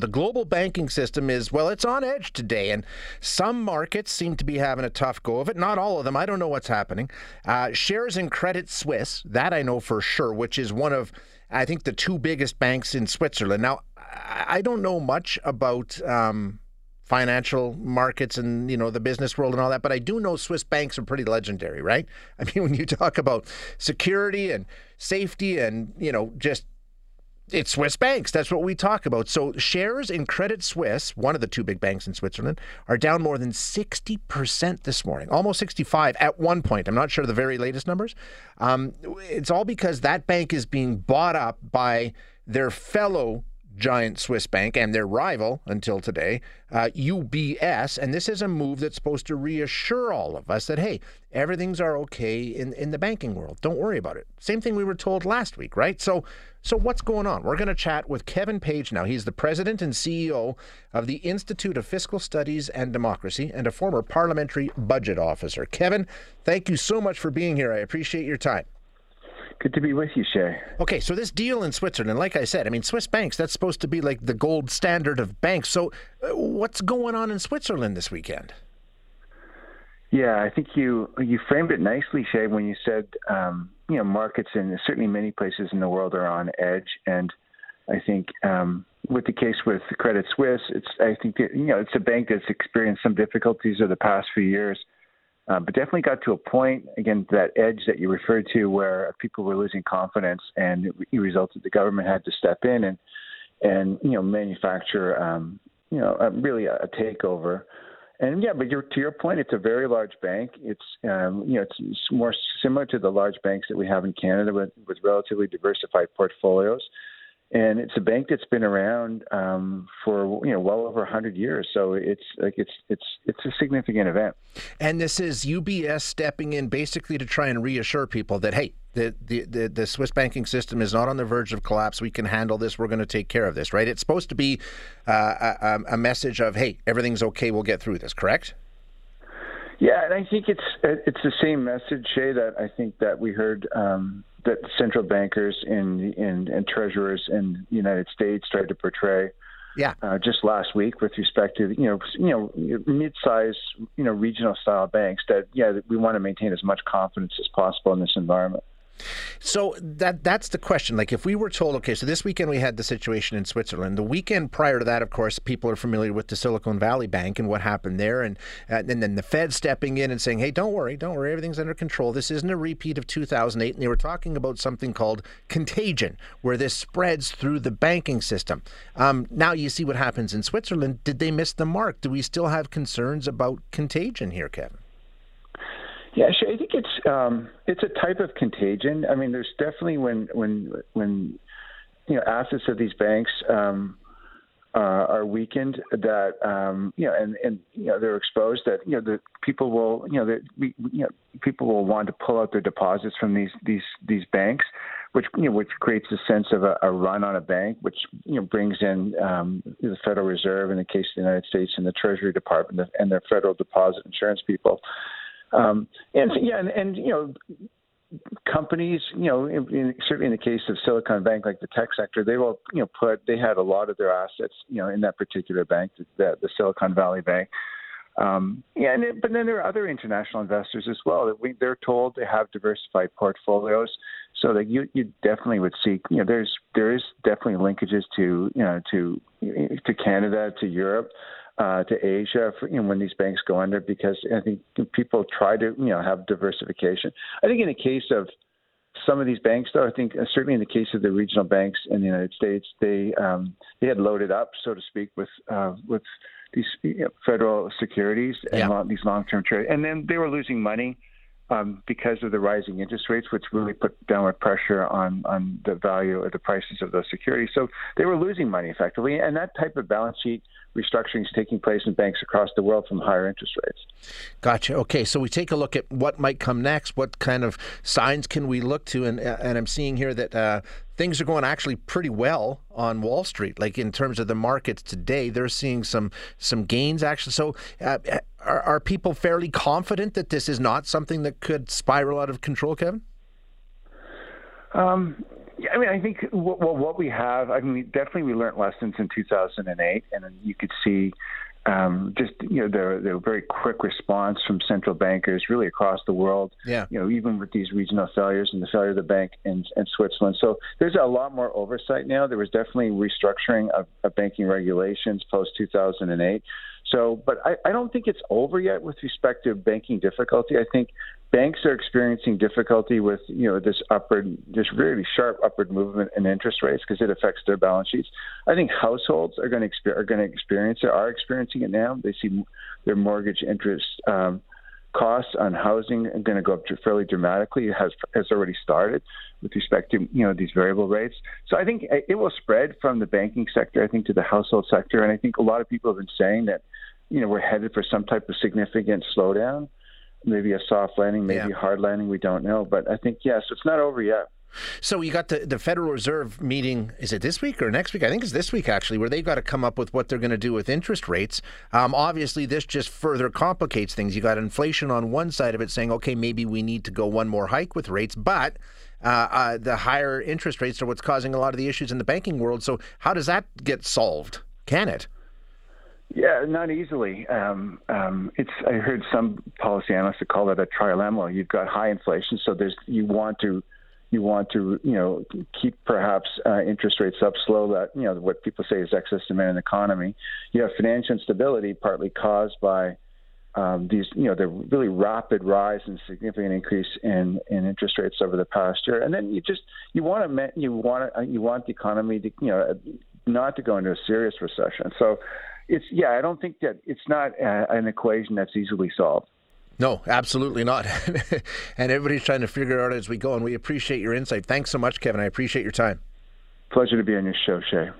The global banking system is, well, it's on edge today, and some markets seem to be having a tough go of it. Not all of them. I don't know what's happening. Uh, shares in Credit Suisse, that I know for sure, which is one of, I think, the two biggest banks in Switzerland. Now, I don't know much about. Um, financial markets and you know the business world and all that but i do know swiss banks are pretty legendary right i mean when you talk about security and safety and you know just it's Swiss banks. That's what we talk about. So shares in Credit Suisse, one of the two big banks in Switzerland, are down more than 60% this morning, almost 65 at one point. I'm not sure the very latest numbers. Um, it's all because that bank is being bought up by their fellow giant Swiss bank and their rival until today, uh, UBS. And this is a move that's supposed to reassure all of us that, hey, everything's are okay in, in the banking world. Don't worry about it. Same thing we were told last week, right? So, so what's going on? We're going to chat with Kevin Page now. He's the president and CEO of the Institute of Fiscal Studies and Democracy and a former parliamentary budget officer. Kevin, thank you so much for being here. I appreciate your time. Good to be with you, Shay. Okay, so this deal in Switzerland, like I said, I mean, Swiss banks, that's supposed to be like the gold standard of banks. So, uh, what's going on in Switzerland this weekend? Yeah, I think you you framed it nicely, Shay, when you said um, you know markets and certainly many places in the world are on edge, and I think um, with the case with Credit Suisse, it's I think that, you know it's a bank that's experienced some difficulties over the past few years. Uh, but definitely got to a point again that edge that you referred to where people were losing confidence and it, resulted the government had to step in and and you know manufacture um, you know a, really a, a takeover. And yeah but to your point it's a very large bank. It's um, you know it's, it's more similar to the large banks that we have in Canada with, with relatively diversified portfolios and it's a bank that's been around um, for you know well over hundred years. So it's like it's it's it's a significant event. And this is UBS stepping in basically to try and reassure people that hey, the the the, the Swiss banking system is not on the verge of collapse. We can handle this. We're going to take care of this. Right? It's supposed to be uh, a, a message of hey, everything's okay. We'll get through this. Correct? Yeah, and I think it's it's the same message, Shay, that I think that we heard um, that central bankers and, and, and treasurers in the United States tried to portray. Yeah. Uh, just last week, with respect to you know you know mid-sized you know regional style banks, that yeah we want to maintain as much confidence as possible in this environment. So that that's the question. Like if we were told, okay, so this weekend we had the situation in Switzerland. The weekend prior to that, of course, people are familiar with the Silicon Valley Bank and what happened there, and uh, and then the Fed stepping in and saying, hey, don't worry, don't worry, everything's under control. This isn't a repeat of 2008. And they were talking about something called contagion, where this spreads through the banking system. Um, now you see what happens in Switzerland. Did they miss the mark? Do we still have concerns about contagion here, Kevin? Yeah, sure. I think it's um, it's a type of contagion. I mean, there's definitely when when when you know assets of these banks um, uh, are weakened that um, you know and and you know they're exposed that you know the people will you know the you know people will want to pull out their deposits from these these these banks which you know which creates a sense of a, a run on a bank which you know brings in um, the Federal Reserve in the case of the United States and the Treasury Department and their Federal Deposit Insurance people um, and yeah, and, and you know, companies, you know, in, in, certainly in the case of Silicon Bank, like the tech sector, they will, you know, put they had a lot of their assets, you know, in that particular bank, the, the Silicon Valley Bank. Um, yeah, and it, but then there are other international investors as well that we they're told they have diversified portfolios, so that you you definitely would see, you know, there's there is definitely linkages to you know to to Canada to Europe uh, to Asia for, you know, when these banks go under because I think people try to you know have diversification. I think in the case of some of these banks, though, I think uh, certainly in the case of the regional banks in the United States, they um, they had loaded up, so to speak, with uh, with these you know, federal securities and yeah. long, these long-term trade, and then they were losing money um, because of the rising interest rates, which really put downward pressure on on the value or the prices of those securities. So they were losing money effectively, and that type of balance sheet restructuring is taking place in banks across the world from higher interest rates. Gotcha. Okay, so we take a look at what might come next. What kind of signs can we look to? And and I'm seeing here that uh, things are going actually pretty well on Wall Street. Like in terms of the markets today, they're seeing some some gains actually. So. Uh, are, are people fairly confident that this is not something that could spiral out of control, Kevin? Um, Yeah, I mean, I think well, what we have. I mean, definitely we learned lessons in 2008, and you could see um, just you know the the very quick response from central bankers really across the world. Yeah. You know, even with these regional failures and the failure of the bank in, in Switzerland. So there's a lot more oversight now. There was definitely restructuring of, of banking regulations post 2008. So, but I, I don't think it's over yet with respect to banking difficulty. I think banks are experiencing difficulty with you know this upward, this really sharp upward movement in interest rates because it affects their balance sheets. I think households are going to are going to experience it, are experiencing it now. They see their mortgage interest um, costs on housing are going to go up fairly dramatically. It has has already started with respect to you know these variable rates. So I think eh, it will spread from the banking sector, I think, to the household sector, and I think a lot of people have been saying that you know we're headed for some type of significant slowdown maybe a soft landing, maybe yeah. hard landing. We don't know, but I think yes, it's not over yet. So you got the, the Federal Reserve meeting. Is it this week or next week? I think it's this week actually, where they've got to come up with what they're going to do with interest rates. Um, obviously, this just further complicates things. You got inflation on one side of it, saying, okay, maybe we need to go one more hike with rates, but uh, uh, the higher interest rates are what's causing a lot of the issues in the banking world. So how does that get solved? Can it? Yeah, not easily. Um, um, it's I heard some policy analysts call it a trilemma. You've got high inflation, so there's you want to you want to you know keep perhaps uh, interest rates up, slow that you know what people say is excess demand in the economy. You have financial instability, partly caused by um, these you know the really rapid rise and significant increase in, in interest rates over the past year, and then you just you want to you want to, you want the economy to you know not to go into a serious recession. So it's yeah, I don't think that it's not uh, an equation that's easily solved. No, absolutely not. and everybody's trying to figure out as we go. And we appreciate your insight. Thanks so much, Kevin. I appreciate your time. Pleasure to be on your show, Shay.